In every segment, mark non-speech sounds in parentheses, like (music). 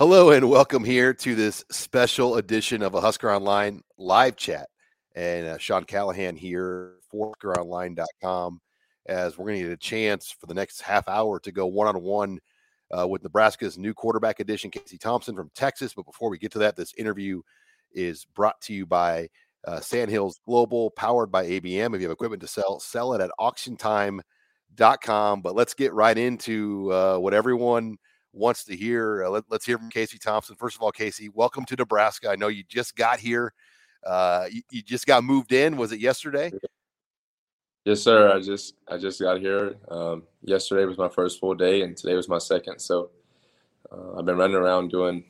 Hello and welcome here to this special edition of a Husker Online live chat. And uh, Sean Callahan here for HuskerOnline.com as we're going to get a chance for the next half hour to go one on one with Nebraska's new quarterback edition, Casey Thompson from Texas. But before we get to that, this interview is brought to you by uh, Sandhills Global, powered by ABM. If you have equipment to sell, sell it at auctiontime.com. But let's get right into uh, what everyone wants to hear. Uh, let, us hear from Casey Thompson. First of all, Casey, welcome to Nebraska. I know you just got here. Uh, you, you just got moved in. Was it yesterday? Yes, sir. I just I just got here. Um, yesterday was my first full day, and today was my second. So uh, I've been running around doing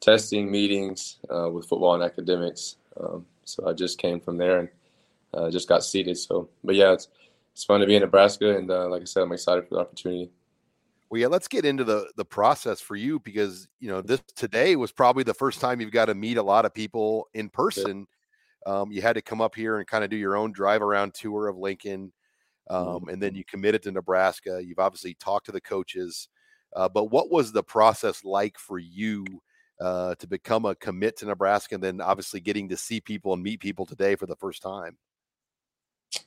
testing meetings uh, with football and academics. Um, so I just came from there and uh, just got seated. So, but yeah, it's it's fun to be in Nebraska, and uh, like I said, I'm excited for the opportunity. Well, yeah, let's get into the the process for you because you know this today was probably the first time you've got to meet a lot of people in person. Um, you had to come up here and kind of do your own drive around tour of Lincoln, um, and then you committed to Nebraska. You've obviously talked to the coaches, uh, but what was the process like for you uh, to become a commit to Nebraska, and then obviously getting to see people and meet people today for the first time?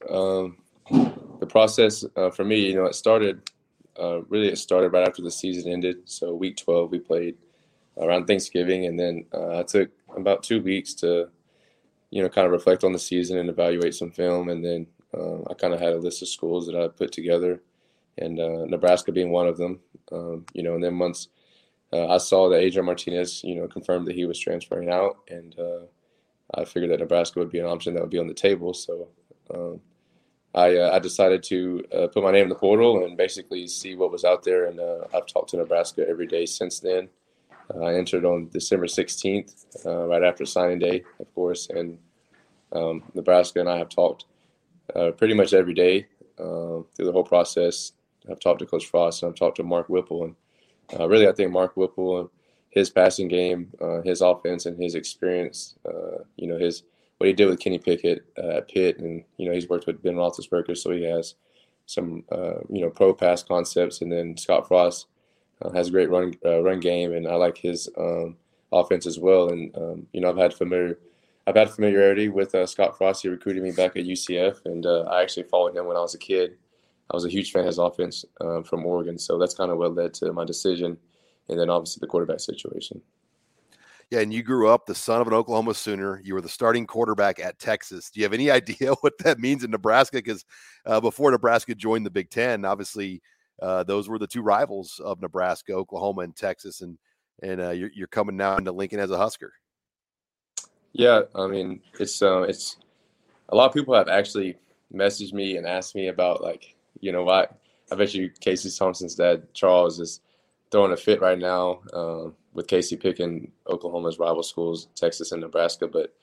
Um, the process uh, for me, you know, it started uh, really. It started right after the season ended. So week 12, we played around Thanksgiving, and then uh, I took about two weeks to, you know, kind of reflect on the season and evaluate some film, and then uh, I kind of had a list of schools that I put together, and uh, Nebraska being one of them. Um, you know, and then once uh, I saw that Adrian Martinez, you know, confirmed that he was transferring out, and uh, I figured that Nebraska would be an option that would be on the table. So. Um, I, uh, I decided to uh, put my name in the portal and basically see what was out there. And uh, I've talked to Nebraska every day since then. Uh, I entered on December 16th, uh, right after signing day, of course. And um, Nebraska and I have talked uh, pretty much every day um, through the whole process. I've talked to Coach Frost and I've talked to Mark Whipple. And really, I think Mark Whipple and his passing game, his offense, and his experience, you know, his what he did with Kenny Pickett uh, at Pitt, and you know he's worked with Ben Roethlisberger, so he has some uh, you know pro pass concepts, and then Scott Frost uh, has a great run uh, run game, and I like his um, offense as well. And um, you know I've had familiar I've had familiarity with uh, Scott Frost. He recruited me back at UCF, and uh, I actually followed him when I was a kid. I was a huge fan of his offense um, from Oregon, so that's kind of what led to my decision, and then obviously the quarterback situation. Yeah, and you grew up the son of an Oklahoma Sooner. You were the starting quarterback at Texas. Do you have any (laughs) idea what that means in Nebraska? Because uh, before Nebraska joined the Big Ten, obviously uh, those were the two rivals of Nebraska, Oklahoma and Texas, and and uh, you're, you're coming now into Lincoln as a Husker. Yeah, I mean it's uh, it's a lot of people have actually messaged me and asked me about like you know why I bet you Casey Thompson's dad Charles is throwing a fit right now. Um, with Casey picking Oklahoma's rival schools, Texas and Nebraska. But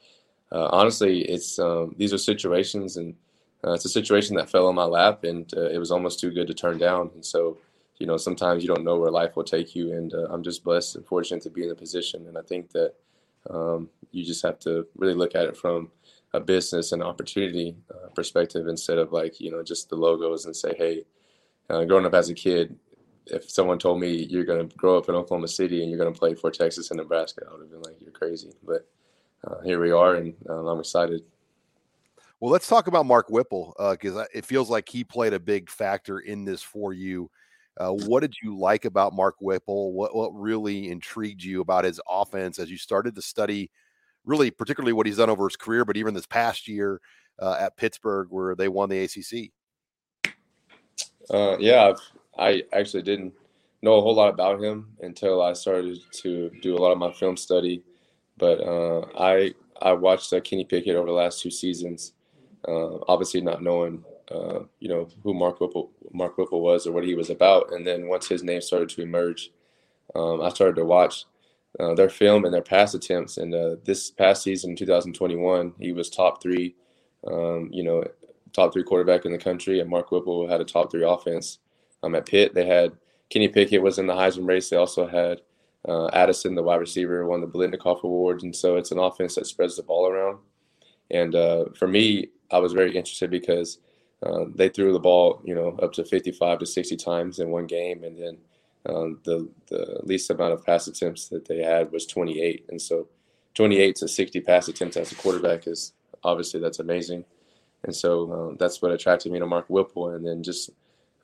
uh, honestly, it's um, these are situations, and uh, it's a situation that fell on my lap, and uh, it was almost too good to turn down. And so, you know, sometimes you don't know where life will take you, and uh, I'm just blessed and fortunate to be in the position. And I think that um, you just have to really look at it from a business and opportunity uh, perspective instead of like you know just the logos and say, hey, uh, growing up as a kid, if someone told me you're going to grow up in Oklahoma City and you're going to play for Texas and Nebraska, I would have been like, you're crazy. But uh, here we are, and um, I'm excited. Well, let's talk about Mark Whipple because uh, it feels like he played a big factor in this for you. Uh, (laughs) what did you like about Mark Whipple? What what really intrigued you about his offense as you started to study, really particularly what he's done over his career, but even this past year uh, at Pittsburgh where they won the ACC? Uh, yeah, I've, I actually didn't know a whole lot about him until I started to do a lot of my film study. But uh, I I watched uh, Kenny Pickett over the last two seasons, uh, obviously not knowing uh, you know who Mark Whipple Mark Whipple was or what he was about. And then once his name started to emerge um, I started to watch uh, their film and their pass attempts. And uh, this past season, 2021, he was top three, um, you know, top three quarterback in the country. And Mark Whipple had a top three offense. Um, at Pitt, they had Kenny Pickett was in the Heisman race. They also had uh, Addison, the wide receiver, won the Biletnikoff Awards. And so it's an offense that spreads the ball around. And uh, for me, I was very interested because uh, they threw the ball, you know, up to 55 to 60 times in one game. And then um, the the least amount of pass attempts that they had was 28, and so 28 to 60 pass attempts as a quarterback is obviously that's amazing, and so um, that's what attracted me to Mark Whipple, and then just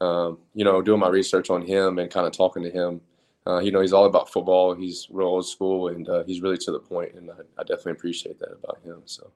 um, you know doing my research on him and kind of talking to him. Uh, you know, he's all about football. He's real old school, and uh, he's really to the point, and I, I definitely appreciate that about him. So,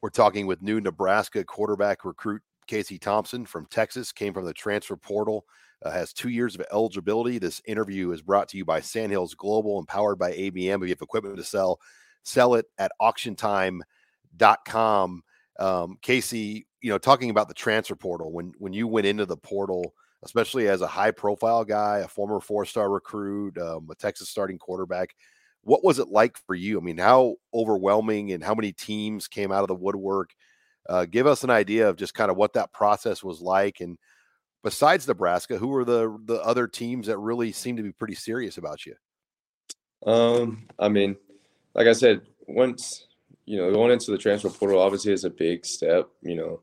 we're talking with new Nebraska quarterback recruit Casey Thompson from Texas, came from the transfer portal uh, has two years of eligibility. This interview is brought to you by Sandhills Global and powered by ABM. If you have equipment to sell, sell it at auctiontime.com. Um, Casey, you know, talking about the transfer portal, when when you went into the portal, especially as a high profile guy, a former four star recruit, um, a Texas starting quarterback, what was it like for you? I mean, how overwhelming and how many teams came out of the woodwork? Uh, give us an idea of just kind of what that process was like and besides Nebraska, who were the the other teams that really seem to be pretty serious about you? Um, I mean, like I said, once you know going into the transfer portal, obviously is a big step, you know,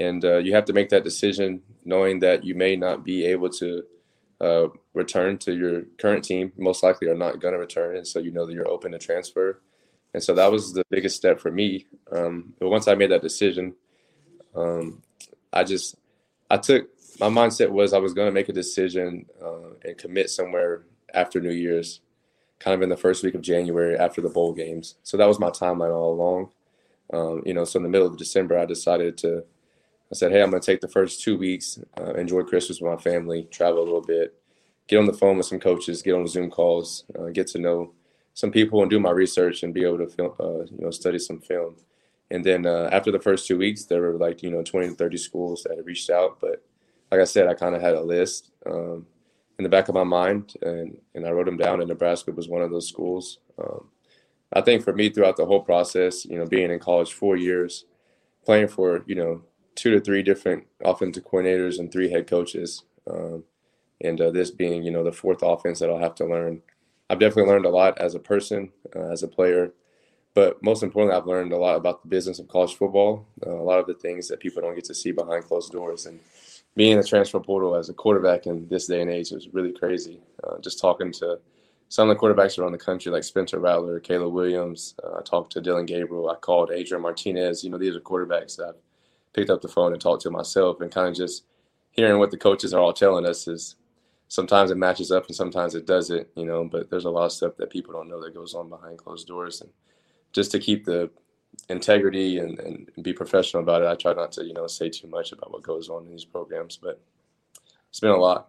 and uh, you have to make that decision knowing that you may not be able to uh, return to your current team. Most likely are not going to return, and so you know that you're open to transfer. And so that was the biggest step for me. Um, but once I made that decision, um, I just I took my mindset was I was going to make a decision uh, and commit somewhere after New Year's, kind of in the first week of January after the bowl games. So that was my timeline all along. Um, you know, so in the middle of December, I decided to. I said, "Hey, I'm going to take the first two weeks, uh, enjoy Christmas with my family, travel a little bit, get on the phone with some coaches, get on Zoom calls, uh, get to know some people, and do my research and be able to film, uh, you know, study some film." And then uh, after the first two weeks, there were like you know 20 to 30 schools that had reached out, but like I said, I kind of had a list um, in the back of my mind, and and I wrote them down. And Nebraska was one of those schools. Um, I think for me, throughout the whole process, you know, being in college four years, playing for you know two to three different offensive coordinators and three head coaches, um, and uh, this being you know the fourth offense that I'll have to learn. I've definitely learned a lot as a person, uh, as a player, but most importantly, I've learned a lot about the business of college football. Uh, a lot of the things that people don't get to see behind closed doors, and being in the transfer portal as a quarterback in this day and age is really crazy. Uh, just talking to some of the quarterbacks around the country, like Spencer Rattler, Caleb Williams. Uh, I talked to Dillon Gabriel. I called Adrian Martinez. You know, these are quarterbacks that I've picked up the phone and talked to myself, and kind of just hearing what the coaches are all telling us is sometimes it matches up and sometimes it doesn't. You know, but there's a lot of stuff that people don't know that goes on behind closed doors, and just to keep the integrity and, and be professional about it. I try not to, you know, say too much about what goes on in these programs, but it's been a lot.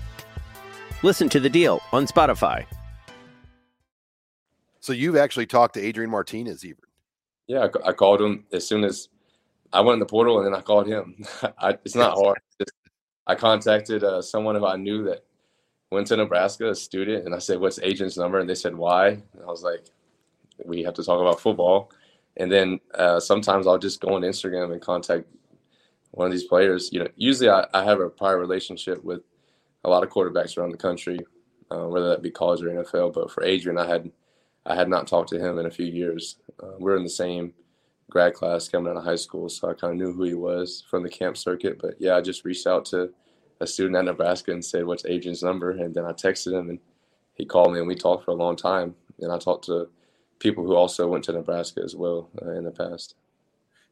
Listen to the deal on Spotify. So you've actually talked to Adrian Martinez, even? Yeah, I, I called him as soon as I went in the portal, and then I called him. (laughs) I, it's not hard. (laughs) I contacted uh, someone who I knew that went to Nebraska, a student, and I said, "What's Adrian's number?" And they said, "Why?" And I was like, "We have to talk about football." And then uh, sometimes I'll just go on Instagram and contact one of these players. You know, usually I, I have a prior relationship with a lot of quarterbacks around the country, uh, whether that be college or NFL. But for Adrian, I had I had not talked to him in a few years. Uh, we're in the same grad class coming out of high school, so I kind of knew who he was from the camp circuit. But yeah, I just reached out to a student at Nebraska and said, "What's Adrian's number?" And then I texted him, and he called me, and we talked for a long time. And I talked to people who also went to Nebraska as well uh, in the past.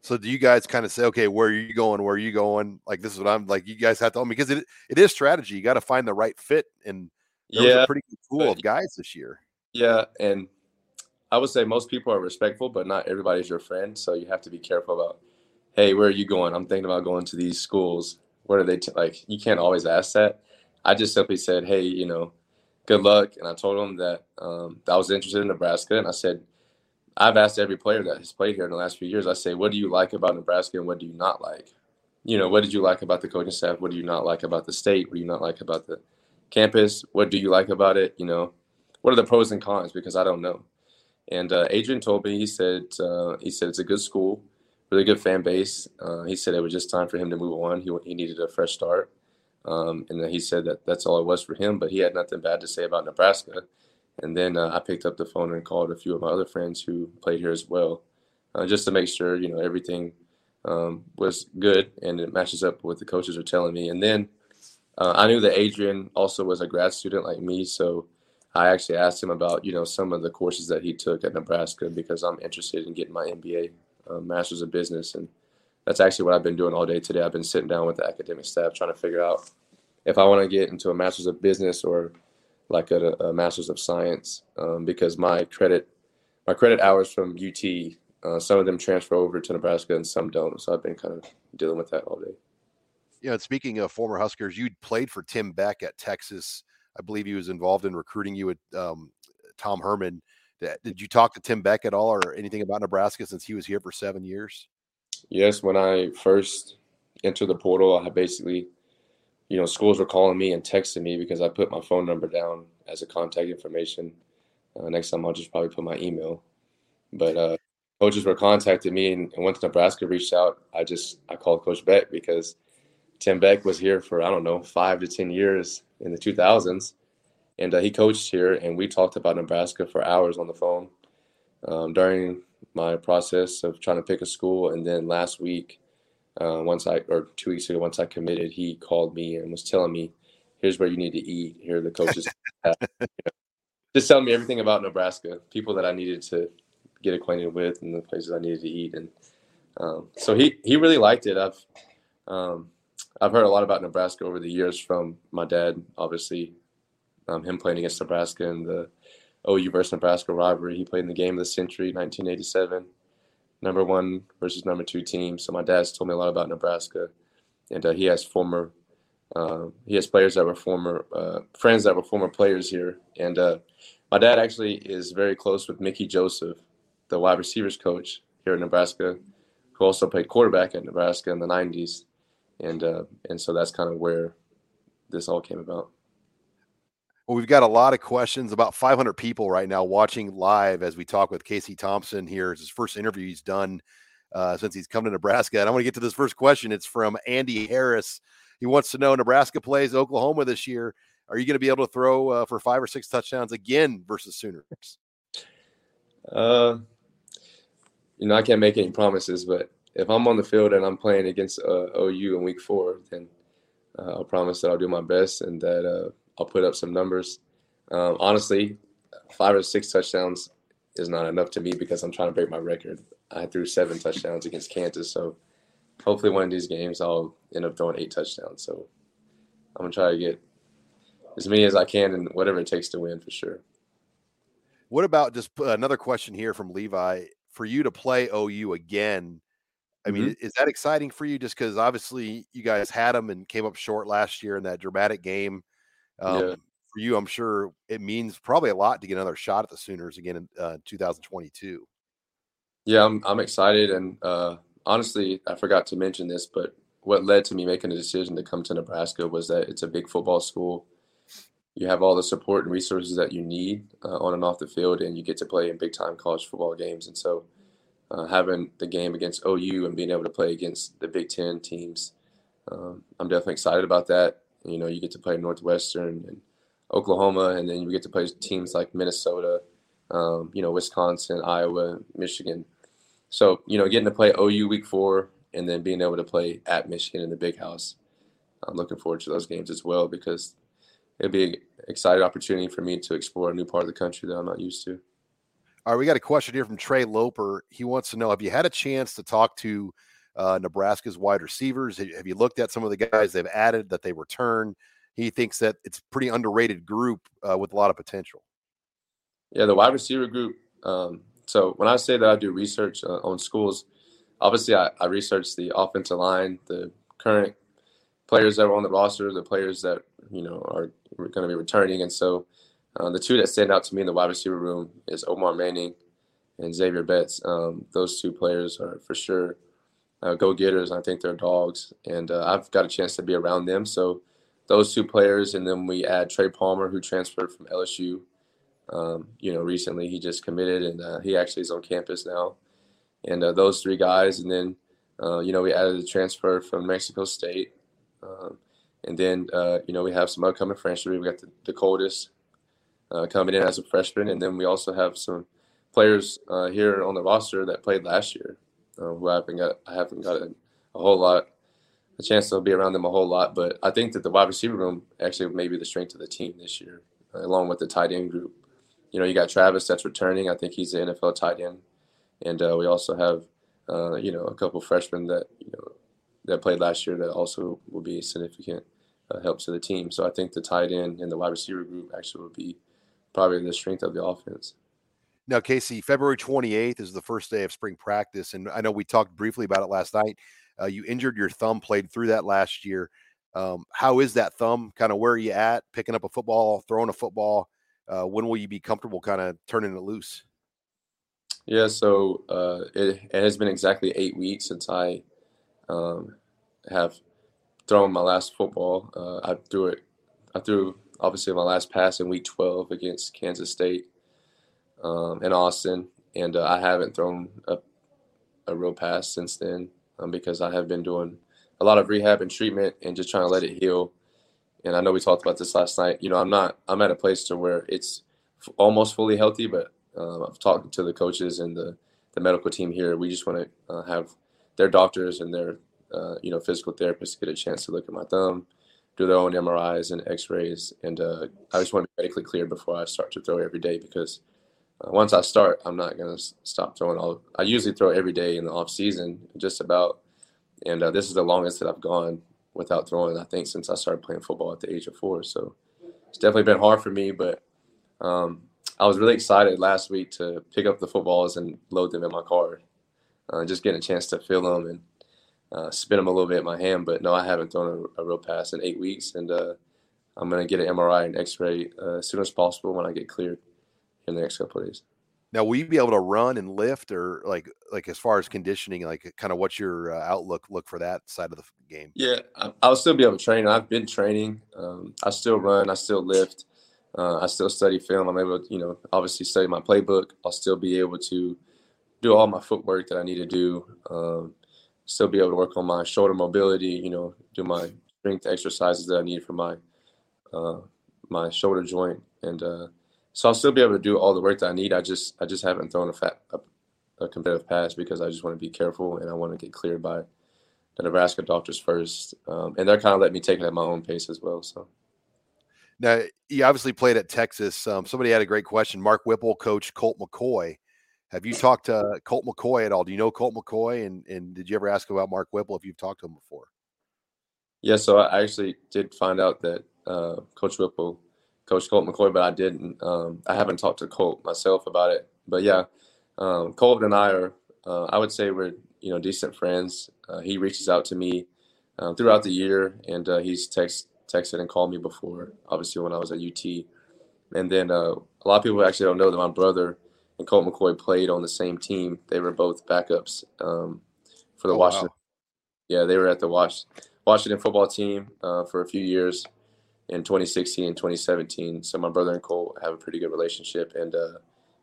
So do you guys kind of say, okay, where are you going? Where are you going? Like this is what I'm like. You guys have to because it it is strategy. You got to find the right fit, and there yeah, was a pretty good pool of guys this year. Yeah, and I would say most people are respectful, but not everybody's your friend. So you have to be careful about, hey, where are you going? I'm thinking about going to these schools. What are they t-? like? You can't always ask that. I just simply said, hey, you know, good luck. And I told them that um, I was interested in Nebraska, and I said I've asked every player that has played here in the last few years, I say, what do you like about Nebraska and what do you not like? You know, what did you like about the coaching staff? What do you not like about the state? What do you not like about the campus? What do you like about it? You know, what are the pros and cons? Because I don't know. And uh, Adrian told me, he said, uh, he said it's a good school, really good fan base. Uh, he said it was just time for him to move on. He, he needed a fresh start. Um, and then he said that that's all it was for him, but he had nothing bad to say about Nebraska. And then uh, I picked up the phone and called a few of my other friends who played here as well, uh, just to make sure you know everything um, was good and it matches up with what the coaches are telling me. And then uh, I knew that Adrian also was a grad student like me, so I actually asked him about you know some of the courses that he took at Nebraska because I'm interested in getting my MBA, uh, Masters of Business, and that's actually what I've been doing all day today. I've been sitting down with the academic staff trying to figure out if I want to get into a Masters of Business or like a, a master's of science um, because my credit my credit hours from UT uh, some of them transfer over to Nebraska and some don't. So I've been kind of dealing with that all day. Yeah, and speaking of former Huskers, you played for Tim Beck at Texas. I believe he was involved in recruiting you with um, Tom Herman. Did you talk to Tim Beck at all or anything about Nebraska since he was here for seven years? Yes, when I first entered the portal, I basically you know, schools were calling me and texting me because I put my phone number down as a contact information. Uh, next time I'll just probably put my email. But uh, coaches were contacting me, and, and once Nebraska reached out, I just I called Coach Beck because Tim Beck was here for I don't know five to ten years in the 2000s, and uh, he coached here, and we talked about Nebraska for hours on the phone um, during my process of trying to pick a school, and then last week uh, once I or two weeks ago, once I committed, he called me and was telling me, "Here's where you need to eat. Here are the coaches." you (laughs) know, (laughs) just telling me everything about Nebraska, people that I needed to get acquainted with, and the places I needed to eat. And um, so he he really liked it. I've um, I've heard a lot about Nebraska over the years from my dad. Obviously, um, him playing against Nebraska in the OU versus Nebraska rivalry. He played in the game of the century, 1987 number one versus number two team. So my dad's told me a lot about Nebraska, and uh, he has former uh, he has players that were former uh, friends that were former players here, and uh, my dad actually is very close with Mickey Joseph, the wide receivers coach here in Nebraska, who also played quarterback at Nebraska in the '90s, and uh, and so that's kind of where this all came about. Well, we've got a lot of questions. About 500 people right now watching live as we talk with Casey Thompson here. It's his first interview he's done uh, since he's come to Nebraska. And I want to get to this first question. It's from Andy Harris. He wants to know Nebraska plays Oklahoma this year. Are you going to be able to throw uh, for five or six touchdowns again versus Sooners? Uh, you know, I can't make any promises, but if I'm on the field and I'm playing against uh, OU in week four, then uh, I'll promise that I'll do my best and that uh, I'll put up some numbers. Um, honestly, five or six touchdowns is not enough to me because I'm trying to break my record. I threw seven touchdowns against Kansas, so hopefully one of these games I'll end up throwing eight touchdowns. So I'm gonna try to get as many as I can and whatever it takes to win for sure. What about just another question here from Levi for you to play OU again? I mean, mm-hmm. is that exciting for you? Just because obviously you guys had them and came up short last year in that dramatic game. Um, yeah. For you, I'm sure it means probably a lot to get another shot at the Sooners again in uh, 2022. Yeah, I'm I'm excited, and uh, honestly, I forgot to mention this, but what led to me making a decision to come to Nebraska was that it's a big football school. You have all the support and resources that you need uh, on and off the field, and you get to play in big time college football games. And so, uh, having the game against OU and being able to play against the Big Ten teams, um, I'm definitely excited about that. You know, you get to play Northwestern and Oklahoma, and then you get to play teams like Minnesota, um, you know, Wisconsin, Iowa, Michigan. So, you know, getting to play OU week four and then being able to play at Michigan in the big house. I'm looking forward to those games as well because it'll be an exciting opportunity for me to explore a new part of the country that I'm not used to. All right, we got a question here from Trey Loper. He wants to know Have you had a chance to talk to uh, Nebraska's wide receivers? Have you looked at some of the guys they've added that they return? He thinks that it's pretty underrated group uh, with a lot of potential. Yeah, the wide receiver group. Um, so when I say that I do research uh, on schools, obviously I, I research the offensive line, the current players that are on the roster, the players that you know are going to be returning, and so uh, the two that stand out to me in the wide receiver room is Omar Manning and Zavier Betts. Um, those two players are for sure uh, go getters. I think they're dogs, and uh, I've got a chance to be around them. So those two players, and then we add Trey Palmer, who transferred from LSU. Um, you know, recently he just committed, and uh, he actually is on campus now. And uh, those three guys, and then uh, you know we added a transfer from Mexico State, um, and then you know we have some upcoming freshmen. We got the, the coldest uh, coming in as a freshman, and then we also have some players uh, here on the roster that played last year, uh, who I haven't got I haven't got a, a, whole lot a chance to be around them a whole lot. But I think that the wide receiver room actually may be the strength of the team this year, uh, along with the tight end group. You know, you got Travis that's returning. I think he's the NFL tight end, and uh, we also have uh, you know a couple freshmen that you know that played last year that also will be significant help to the team. So I think the tight end and the wide receiver group actually will be probably the strength of the offense. Now, Casey, February 28th is the first day of spring practice. And I know we talked briefly about it last night. Uh, you injured your thumb, played through that last year. Um, how is that thumb? Kind of where are you at? Picking up a football, throwing a football? Uh, when will you be comfortable kind of turning it loose? Yeah, so uh, it, it, has been exactly eight weeks since I um, have thrown my last football. Uh, I threw it. I threw obviously my last pass in week 12 against Kansas State um, in Austin. And uh, I haven't thrown a, a real pass since then um, because I have been doing a lot of rehab and treatment and just trying to let it heal. And I know we talked about this last night. You know, I'm not, I'm at a place to where it's f- almost fully healthy, but um, I've talked to the coaches and the, the medical team here. We just want to uh, have their doctors and their, uh, you know, physical therapists get a chance to look at my thumb do their own MRIs and X-rays, and uh, I just want to be medically cleared before I start to throw every day because once I start, I'm not going to stop throwing all. I usually throw every day in the off season, just about, and uh, this is the longest that I've gone without throwing. I think since I started playing football at the age of four, so it's definitely been hard for me. But um, I was really excited last week to pick up the footballs and load them in my car, uh, just getting a chance to feel them and uh, spin them a little bit in my hand. But no, I haven't thrown a, a real pass in eight weeks, and uh, I'm going to get an MRI and X-ray uh, as soon as possible when I get cleared in the next couple of days. Now, will you be able to run and lift, or like like as far as conditioning, like kind of what's your uh, outlook look for that side of the game? Yeah, I, will still be able to train. I've been training. Um, I still run. I still lift. Uh, I still study film. I'm able to, you know, obviously study my playbook. I'll still be able to do all my footwork that I need to do. Um, still be able to work on my shoulder mobility, you know, do my strength exercises that I need for my uh, my shoulder joint, and uh, so I'll still be able to do all the work that I need. I just I just haven't thrown a fat a, a competitive pass because I just want to be careful and I want to get cleared by the Nebraska doctors first, um, and they're kind of let me take it at my own pace as well. So. Now, you obviously played at Texas. Um, somebody had a great question. Mark Whipple coach Colt McCoy have you talked to Colt McCoy at all? Do you know Colt McCoy? And and did you ever ask about Mark Whipple if you've talked to him before? Yeah, so I actually did find out that uh, Coach Whipple, Coach Colt McCoy, but I didn't. Um, I haven't talked to Colt myself about it. But yeah, um, Colt and I are, uh, I would say we're you know decent friends. Uh, he reaches out to me um, throughout the year, and uh, he's text texted and called me before. Obviously, when I was at UT, and then uh, a lot of people actually don't know that my brother and Colt McCoy played on the same team. They were both backups um, for the oh, Washington. Wow. Yeah, they were at the Was- Washington football team uh, for a few years in 2016 and 2017. So my brother and Colt have a pretty good relationship, and uh,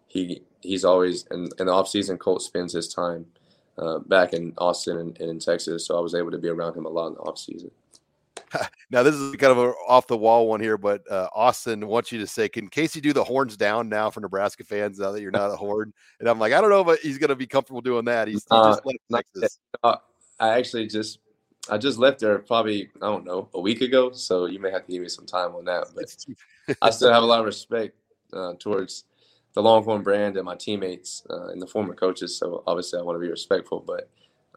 he he's always in, in the off season. Colt spends his time uh, back in Austin and, and, in Texas, so I was able to be around him a lot in the off season. (laughs) now this is kind of an off the wall one here, but uh, Austin wants you to say, "Can Casey do the horns down now for Nebraska fans now that you're not a horn?" And I'm like, I don't know, but he's going to be comfortable doing that. He's he just left Texas. Uh, I actually just I just left there probably I don't know a week ago, so you may have to give me some time on that. (laughs) But I still have a lot of respect uh, towards the Longhorn brand and my teammates uh, and the former coaches. So obviously, I want to be respectful. But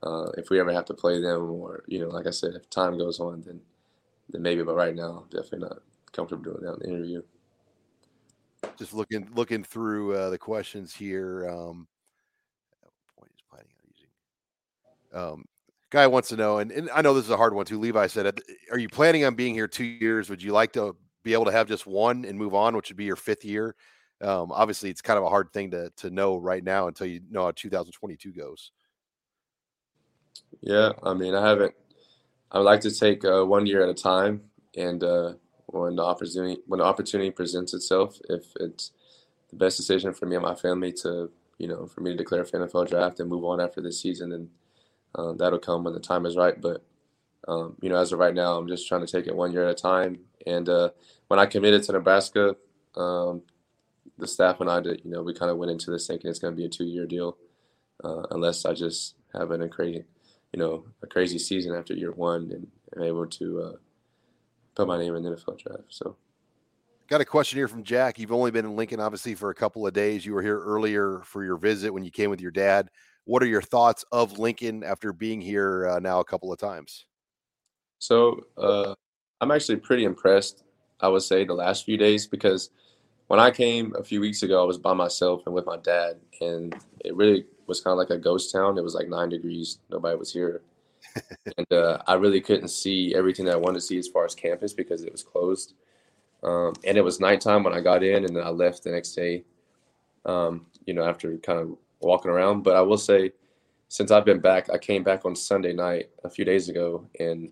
uh, if we ever have to play them, or you know, like I said, if time goes on, then then maybe. But right now, definitely not comfortable doing that in the interview. Just looking looking through uh, the questions here. Um, point is planning on using. Um, guy wants to know, and, and I know this is a hard one too. Levi said, "Are you planning on being here two years? Would you like to be able to have just one and move on, which would be your fifth year?" Um, obviously, it's kind of a hard thing to to know right now until you know how 2022 goes. Yeah, I mean, I haven't. I would like to take uh, one year at a time, and uh, when the opportunity when the opportunity presents itself, if it's the best decision for me and my family to, you know, for me to declare for NFL draft and move on after this season, then uh, that'll come when the time is right. But um, you know, as of right now, I'm just trying to take it one year at a time. And uh, when I committed to Nebraska, um, the staff and I did, you know, we kind of went into this thinking it's going to be a two-year deal, uh, unless I just have an crazy, you know, a crazy season after year one and am able to uh, put my name in the NFL draft. So. Got a question here from Jack. You've only been in Lincoln, obviously, for a couple of days. You were here earlier for your visit when you came with your dad. What are your thoughts of Lincoln after being here uh, now a couple of times? So uh, I'm actually pretty impressed. I would say the last few days because when I came a few weeks ago, I was by myself and with my dad, and it really was kind of like a ghost town. It was like nine degrees, nobody was here, (laughs) and uh, I really couldn't see everything that I wanted to see as far as campus because it was closed. Um, and it was nighttime when I got in, and then I left the next day. Um, you know, after kind of walking around. But I will say, since I've been back, I came back on Sunday night a few days ago, and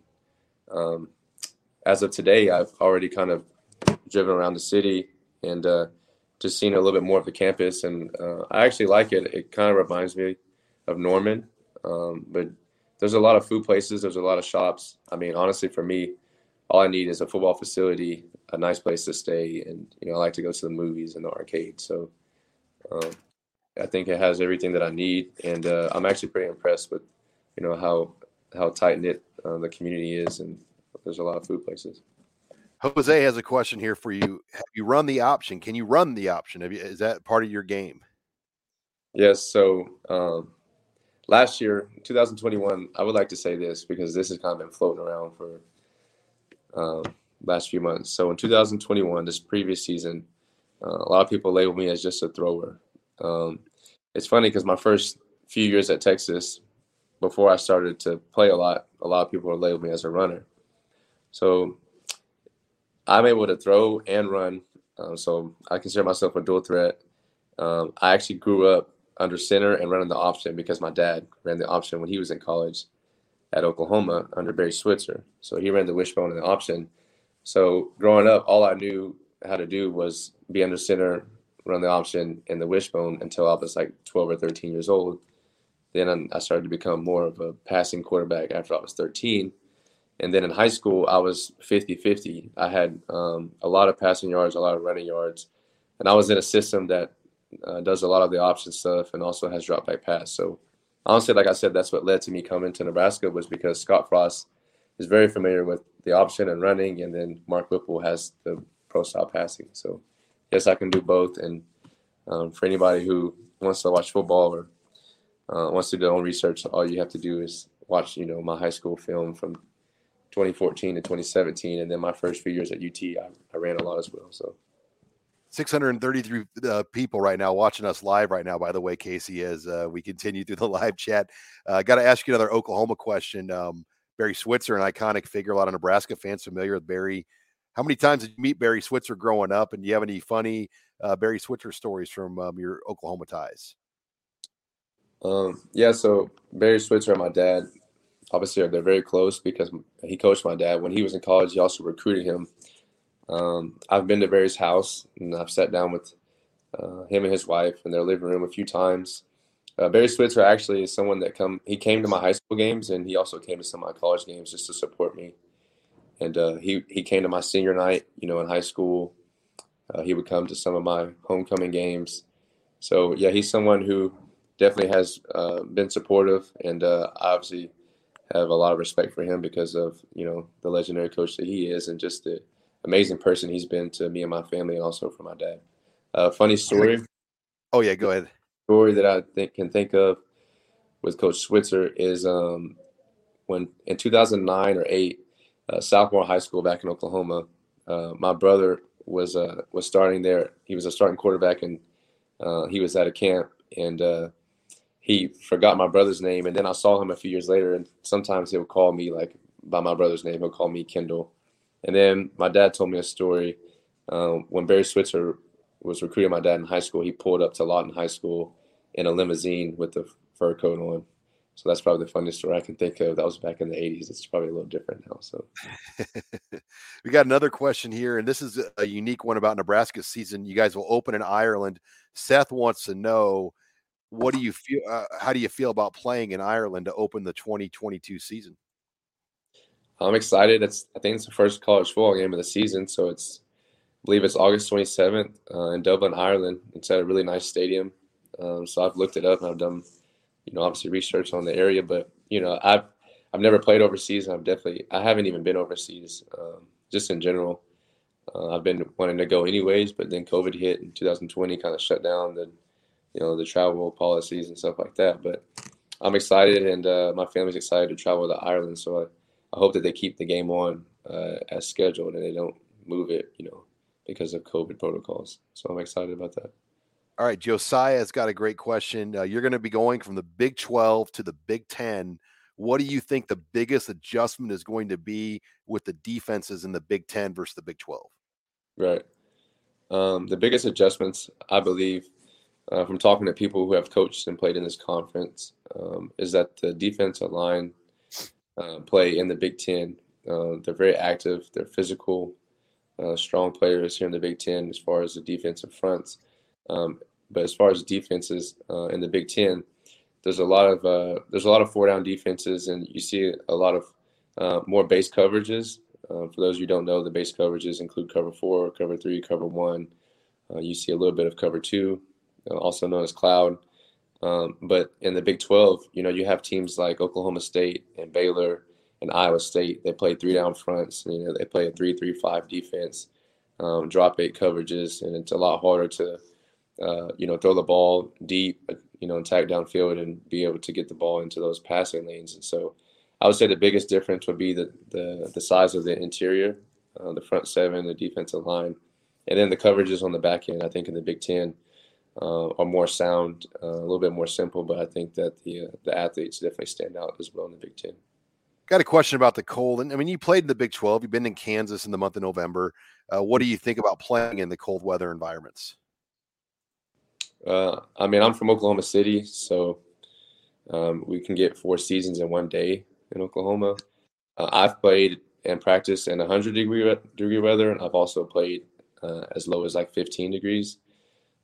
um, as of today, I've already kind of driven around the city and uh, just seen a little bit more of the campus. And uh, I actually like it. It kind of reminds me of Norman, um, but there's a lot of food places. There's a lot of shops. I mean, honestly, for me, all I need is a football facility, a nice place to stay, and you know, I like to go to the movies and the arcade. So, um, I think it has everything that I need, and uh, I'm actually pretty impressed with, you know, how how tight knit uh, the community is, and there's a lot of food places. Jose has a question here for you. Have you run the option? Can you run the option? You, is that part of your game? Yes. So um, last year, 2021, I would like to say this because this has kind of been floating around for um, last few months. So in 2021, this previous season, uh, a lot of people label me as just a thrower. Um, it's funny because my first few years at Texas, before I started to play a lot, a lot of people would label me as a runner. So I'm able to throw and run. Um, so I consider myself a dual threat. Um, I actually grew up under center and running the option because my dad ran the option when he was in college at Oklahoma under Barry Switzer. So he ran the wishbone and the option. So growing up, all I knew how to do was be under center, run the option and the wishbone until I was like 12 or 13 years old. Then I started to become more of a passing quarterback after I was 13 and then in high school, I was 50 50. I had um, a lot of passing yards, a lot of running yards. And I was in a system that uh, does a lot of the option stuff and also has drop back pass. So honestly, like I said, that's what led to me coming to Nebraska was because Scott Frost is very familiar with the option and running. And then Mark Whipple has the pro style passing. So yes, I can do both. And um, for anybody who wants to watch football or uh, wants to do their own research, all you have to do is watch, you know, my high school film from 2014 to 2017, and then my first few years at UT, I, I ran a lot as well. So. 633 uh, people right now watching us live right now. By the way, Casey, as uh, we continue through the (laughs) live chat, uh, got to ask you another Oklahoma question. Um, Barry Switzer, an iconic figure, a lot of Nebraska fans familiar with Barry. How many times did you meet Barry Switzer growing up? And do you have any funny uh, Barry Switzer stories from um, your Oklahoma ties? Um, yeah, so Barry Switzer and my dad obviously they're very close because he coached my dad when he was in college. He also recruited him. Um, I've been to Barry's house and I've sat down with uh, him and his wife in their living room a few times. Uh, Barry Switzer actually is someone that come. He came to my high school games and he also came to some of my college games just to support me. And uh, he he came to my senior night. You know, in high school, uh, he would come to some of my homecoming games. So yeah, he's someone who definitely has uh, been supportive, and uh, obviously have a lot of respect for him because of you know the legendary coach that he is, and just the amazing person he's been to me and my family, and also for my dad. Uh, funny story. (clears throat) Oh yeah, go ahead. Story that I think can think of with Coach Switzer is um, when in 2009 or eight, uh, Southmoore High School back in Oklahoma. Uh, my brother was uh, was starting there. He was a starting quarterback, and uh, he was at a camp, and uh, he forgot my brother's name. And then I saw him a few years later, and sometimes he'll call me like by my brother's name. He'll call me Kendal. And then my dad told me a story um, when Barry Switzer was recruiting my dad in high school. He pulled up to Lawton High School in a limousine with the fur coat on. So that's probably the funniest story I can think of. That was back in the 80s. It's probably a little different now. So (laughs) we got another question here, and this is a unique one about Nebraska season. You guys will open in Ireland. Seth wants to know what do you feel? Uh, how do you feel about playing in Ireland to open the 2022 season? I'm excited. It's I think it's the first college football game of the season, so it's I believe it's August 27th uh, in Dublin, Ireland. It's at a really nice stadium. Um, so I've looked it up and I've done you know, obviously research on the area, but you know, I've I've never played overseas. I've definitely I haven't even been overseas. Um, just in general, uh, I've been wanting to go anyways, but then COVID hit in 2020, kind of shut down the you know the travel policies and stuff like that. But I'm excited, and uh, my family's excited to travel to Ireland. So I, I hope that they keep the game on uh, as scheduled and they don't move it, you know, because of COVID protocols. So I'm excited about that. All right, Josiah has got a great question. Uh, you're going to be going from the Big 12 to the Big 10. What do you think the biggest adjustment is going to be with the defenses in the Big 10 versus the Big 12? Right. Um, the biggest adjustments, I believe, uh, from talking to people who have coached and played in this conference, um, is that the defensive line uh, play in the Big 10. Uh, they're very active, they're physical, uh, strong players here in the Big 10 as far as the defensive fronts. Um, but as far as defenses uh, in the Big Ten, there's a lot of uh, there's a lot of four down defenses, and you see a lot of uh, more base coverages. Uh, for those who don't know, the base coverages include cover four, cover three, cover one. Uh, you see a little bit of cover two, uh, also known as cloud. Um, but in the Big 12, you know, you have teams like Oklahoma State and Baylor and Iowa State. They play three down fronts. You know, they play a three-three-five defense, um, drop eight coverages, and it's a lot harder to uh, you know, throw the ball deep, uh, you know, and tag downfield and be able to get the ball into those passing lanes. And so I would say the biggest difference would be the the, the size of the interior, uh, the front seven, the defensive line, and then the coverages on the back end. I think in the Big Ten uh, are more sound, uh, a little bit more simple, but I think that the the athletes definitely stand out as well in the Big Ten. Got a question about the cold. And I mean, you played in the Big 12. You've been in Kansas in the month of November. what do you think about playing in the cold weather environments? Uh, I mean, I'm from Oklahoma City, so um, we can get four seasons in one day in Oklahoma. Uh, I've played and practiced in 100 degree degree weather, and I've also played uh, as low as like 15 degrees.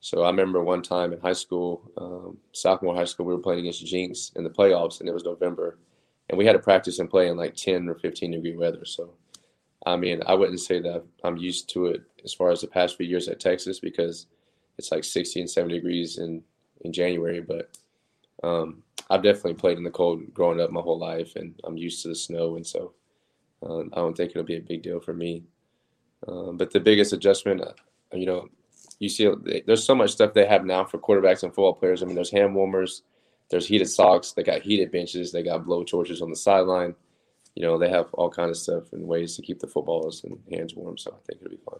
So I remember one time in high school, um, sophomore high school, we were playing against Jenks in the playoffs, and it was November, and we had to practice and play in like 10 or 15 degree weather. So, I mean, I wouldn't say that I'm used to it as far as the past few years at Texas because it's like 60 and 70 degrees in in January. But um, I've definitely played in the cold growing up my whole life, and I'm used to the snow, and so uh, I don't think it'll be a big deal for me. Um, but the biggest adjustment, uh, you know, you see, there's so much stuff they have now for quarterbacks and football players. I mean, there's hand warmers, there's heated socks, they got heated benches, they got blow torches on the sideline. You know, they have all kinds of stuff and ways to keep the footballs and hands warm. So I think it'll be fun.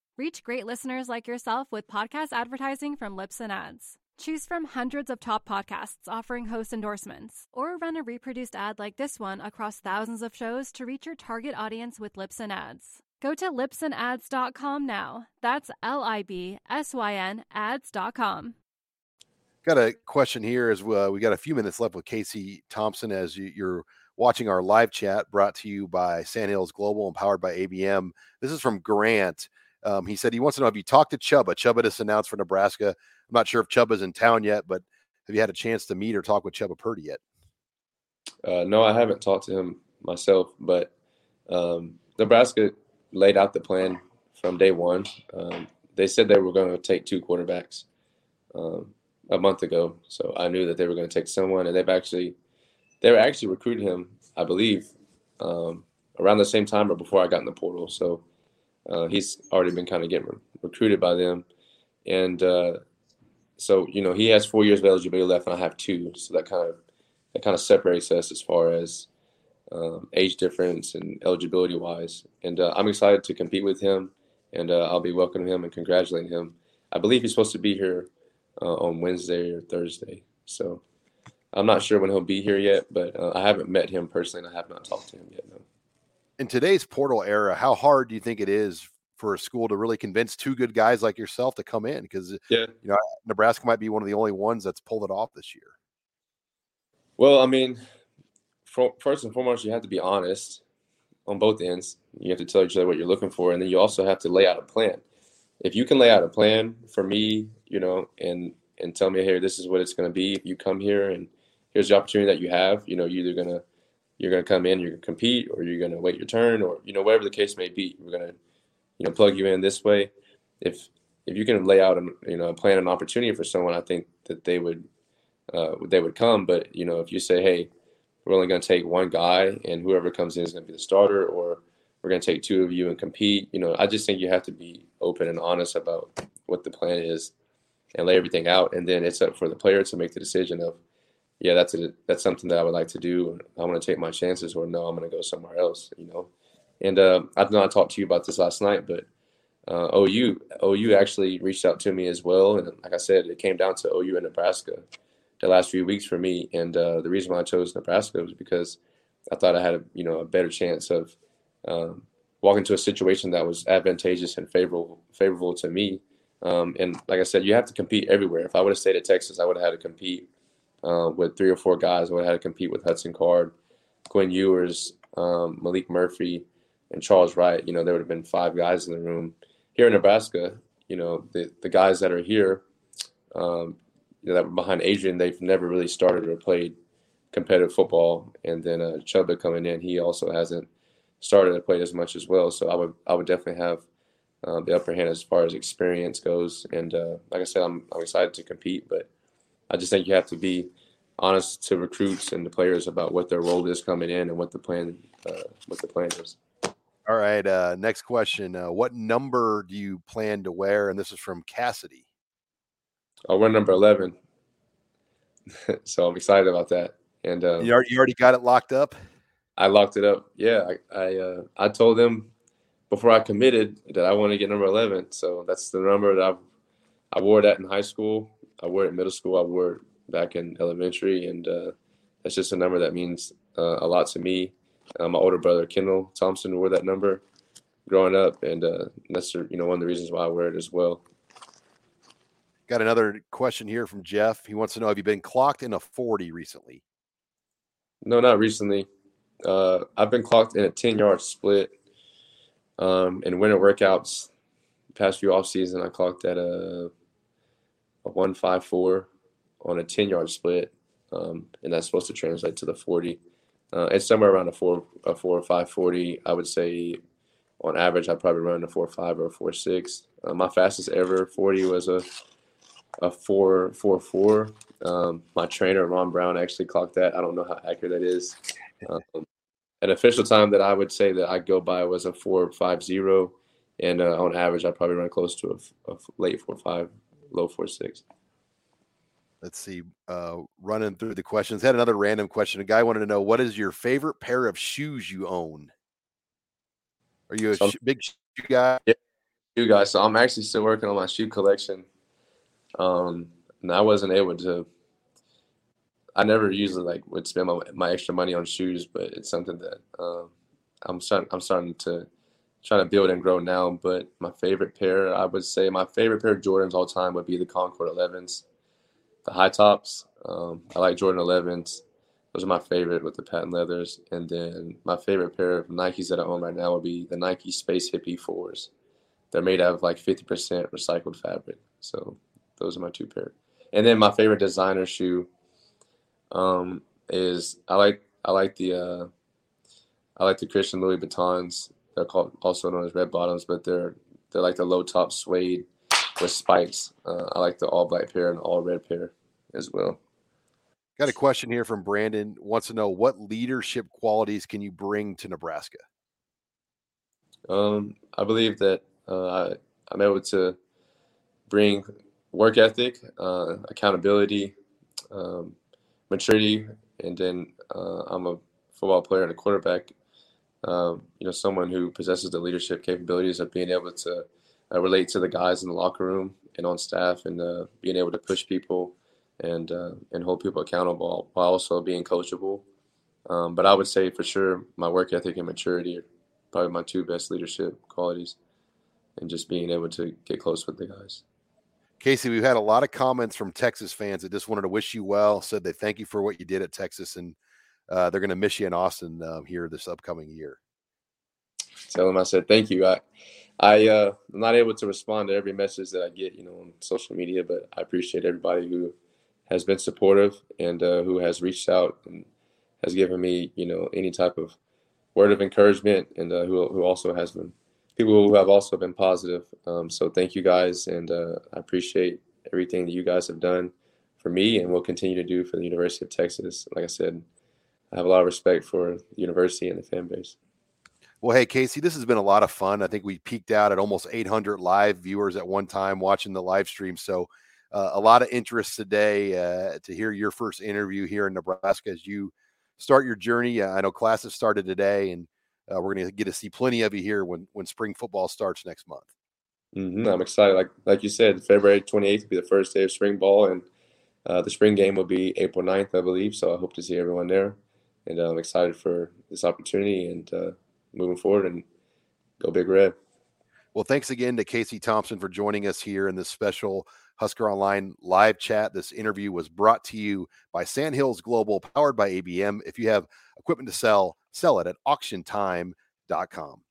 Reach great listeners like yourself with podcast advertising from Libsyn Ads. Choose from hundreds of top podcasts offering host endorsements, or run a reproduced ad like this one across thousands of shows to reach your target audience with Libsyn Ads. Go to libsynads.com now. That's L I B S Y N ads.com. Got a question here as well. We got a few minutes left with Casey Thompson as you, you're watching our live chat brought to you by Sandhills Global and powered by ABM. This is from Grant. Um, he said he wants to know if you talked to Chubba? Chubba just announced for Nebraska. I'm not sure if Chubba's in town yet, but have you had a chance to meet or talk with Chubba Purdy yet? Uh, no, I haven't talked to him myself, but um, Nebraska laid out the plan from day one. Um, they said they were going to take two quarterbacks um, a month ago, so I knew that they were going to take someone, and they've actually they were actually recruiting him, I believe, um, around the same time or before I got in the portal. So uh, he's already been kind of getting re- recruited by them, and uh, so you know he has four years of eligibility left, and I have two, so that kind of that kind of separates us as far as um, age difference and eligibility wise. And uh, I'm excited to compete with him, and uh, I'll be welcoming him and congratulating him. I believe he's supposed to be here uh, on Wednesday or Thursday, so I'm not sure when he'll be here yet. But uh, I haven't met him personally, and I have not talked to him yet. No. In today's portal era, how hard do you think it is for a school to really convince two good guys like yourself to come in? Because yeah, you know Nebraska might be one of the only ones that's pulled it off this year. Well, I mean, for, first and foremost, you have to be honest on both ends. You have to tell each other what you're looking for, and then you also have to lay out a plan. If you can lay out a plan for me, you know, and and tell me, hey, this is what it's going to be. If you come here and here's the opportunity that you have, you know, you're either gonna you're gonna come in, you're gonna compete, or you're gonna wait your turn, or you know, whatever the case may be, we're gonna you know plug you in this way. If if you can lay out a you know plan an opportunity for someone, I think that they would uh, they would come. But you know, if you say, hey, we're only going to take one guy, and whoever comes in is going to be the starter, or we're going to take two of you and compete. You know, I just think you have to be open and honest about what the plan is, and lay everything out, and then it's up for the player to make the decision of, yeah, that's a, that's something that I would like to do. I want to take my chances, or no, I'm going to go somewhere else. You know, and uh, I've not talked to you about this last night, but uh, OU OU actually reached out to me as well, and like I said, it came down to OU and Nebraska the last few weeks for me. And uh, the reason why I chose Nebraska was because I thought I had a you know a better chance of um, walking to a situation that was advantageous and favorable favorable to me. Um, and like I said, you have to compete everywhere. If I would have stayed at Texas, I would have had to compete uh, with three or four guys. Have had to compete with Hudson Card, Quinn Ewers, um, Maalik Murphy, and Charles Wright. You know, there would have been five guys in the room. Here in Nebraska, you know, the, the guys that are here, um, you know, that were behind Adrian, they've never really started or played competitive football. And then uh, coming in, he also hasn't started or played as much as well. So I would I would definitely have uh, the upper hand as far as experience goes. And uh, like I said, I'm I'm excited to compete, but I just think you have to be honest to recruits and the players about what their role is coming in and what the plan uh, what the plan is. All right. Uh, next question. Uh, what number do you plan to wear? And this is from Cassidy. Oh, we're number 11. (laughs) so I'm excited about that. And um, you, already, you already got it locked up? I locked it up. Yeah. I, I, uh, I told them before I committed that I want to get number 11. So that's the number that I've, I wore that in high school. I wore it in middle school. I wore it back in elementary. And uh, that's just a number that means uh, a lot to me. Uh, my older brother, Kendal Thompson, wore that number growing up. And uh, that's, you know, one of the reasons why I wear it as well. Got another question here from Jeff. He wants to know Have you been clocked in a 40 recently? No, not recently. Uh, I've been clocked in a 10 yard split. Um, in winter workouts, past few off season, I clocked at a, a 154 on a 10 yard split. Um, and that's supposed to translate to the 40. Uh, it's somewhere around a four, a four or five forty. I would say on average, I probably run a four five or a four six. Uh, my fastest ever 40 was a a four four four. Um, my trainer Ron Brown actually clocked that. I don't know how accurate that is. Um, an official time that I would say that I go by was a four five zero, and uh, on average I probably run close to a, a late four five, low four six. Let's see. Uh, running through the questions, had another random question. A guy wanted to know what is your favorite pair of shoes you own. Are you a so, sh- big shoe guy? Yeah, shoe guy. So I'm actually still working on my shoe collection. Um, and I wasn't able to. I never usually like would spend my, my extra money on shoes, but it's something that um, I'm starting. I'm starting to trying to build and grow now. But my favorite pair, I would say, my favorite pair of Jordans all time would be the Concord 11s, the high tops. Um, I like Jordan 11s. Those are my favorite with the patent leathers. And then my favorite pair of Nikes that I own right now would be the Nike Space Hippie 4s. They're made out of like 50% recycled fabric. So those are my two pair. And then my favorite designer shoe um, is I like I like the uh, I like the Christian Louis Vuittons. They're called also known as red bottoms, but they're they're like the low top suede with spikes. Uh, I like the all black pair and all red pair as well. Got a question here from Brandon. Wants to know what leadership qualities can you bring to Nebraska? Um, I believe that uh, I, I'm able to bring work ethic, uh, accountability, um, maturity, and then uh, I'm a football player and a quarterback. Um, you know, someone who possesses the leadership capabilities of being able to uh, relate to the guys in the locker room and on staff, and uh, being able to push people and uh, and hold people accountable while also being coachable. Um, but I would say for sure my work ethic and maturity are probably my two best leadership qualities, and just being able to get close with the guys. Casey, we've had a lot of comments from Texas fans that just wanted to wish you well, said they thank you for what you did at Texas, and uh, they're going to miss you in Austin um, here this upcoming year. Tell them I said thank you. I I uh, I'm not able to respond to every message that I get, you know, on social media, but I appreciate everybody who has been supportive and uh, who has reached out and has given me, you know, any type of word of encouragement, and uh, who who also has been people who have also been positive. Um, so thank you guys, and uh, I appreciate everything that you guys have done for me, and will continue to do for the University of Texas. Like I said, I have a lot of respect for the university and the fan base. Well, hey, Casey, this has been a lot of fun. I think we peaked out at almost 800 live viewers at one time watching the live stream. So, uh, a lot of interest today uh, to hear your first interview here in Nebraska as you start your journey. Uh, I know classes started today, and uh, we're going to get to see plenty of you here when when spring football starts next month. Mm-hmm. I'm excited. Like like you said, February 28th will be the first day of spring ball, and uh, the spring game will be April 9th, I believe. So I hope to see everyone there, and uh, I'm excited for this opportunity and moving forward and go big red. Well, thanks again to Casey Thompson for joining us here in this special Husker Online live chat. This interview was brought to you by Sandhills Global, powered by ABM. If you have equipment to sell, sell it at auctiontime.com.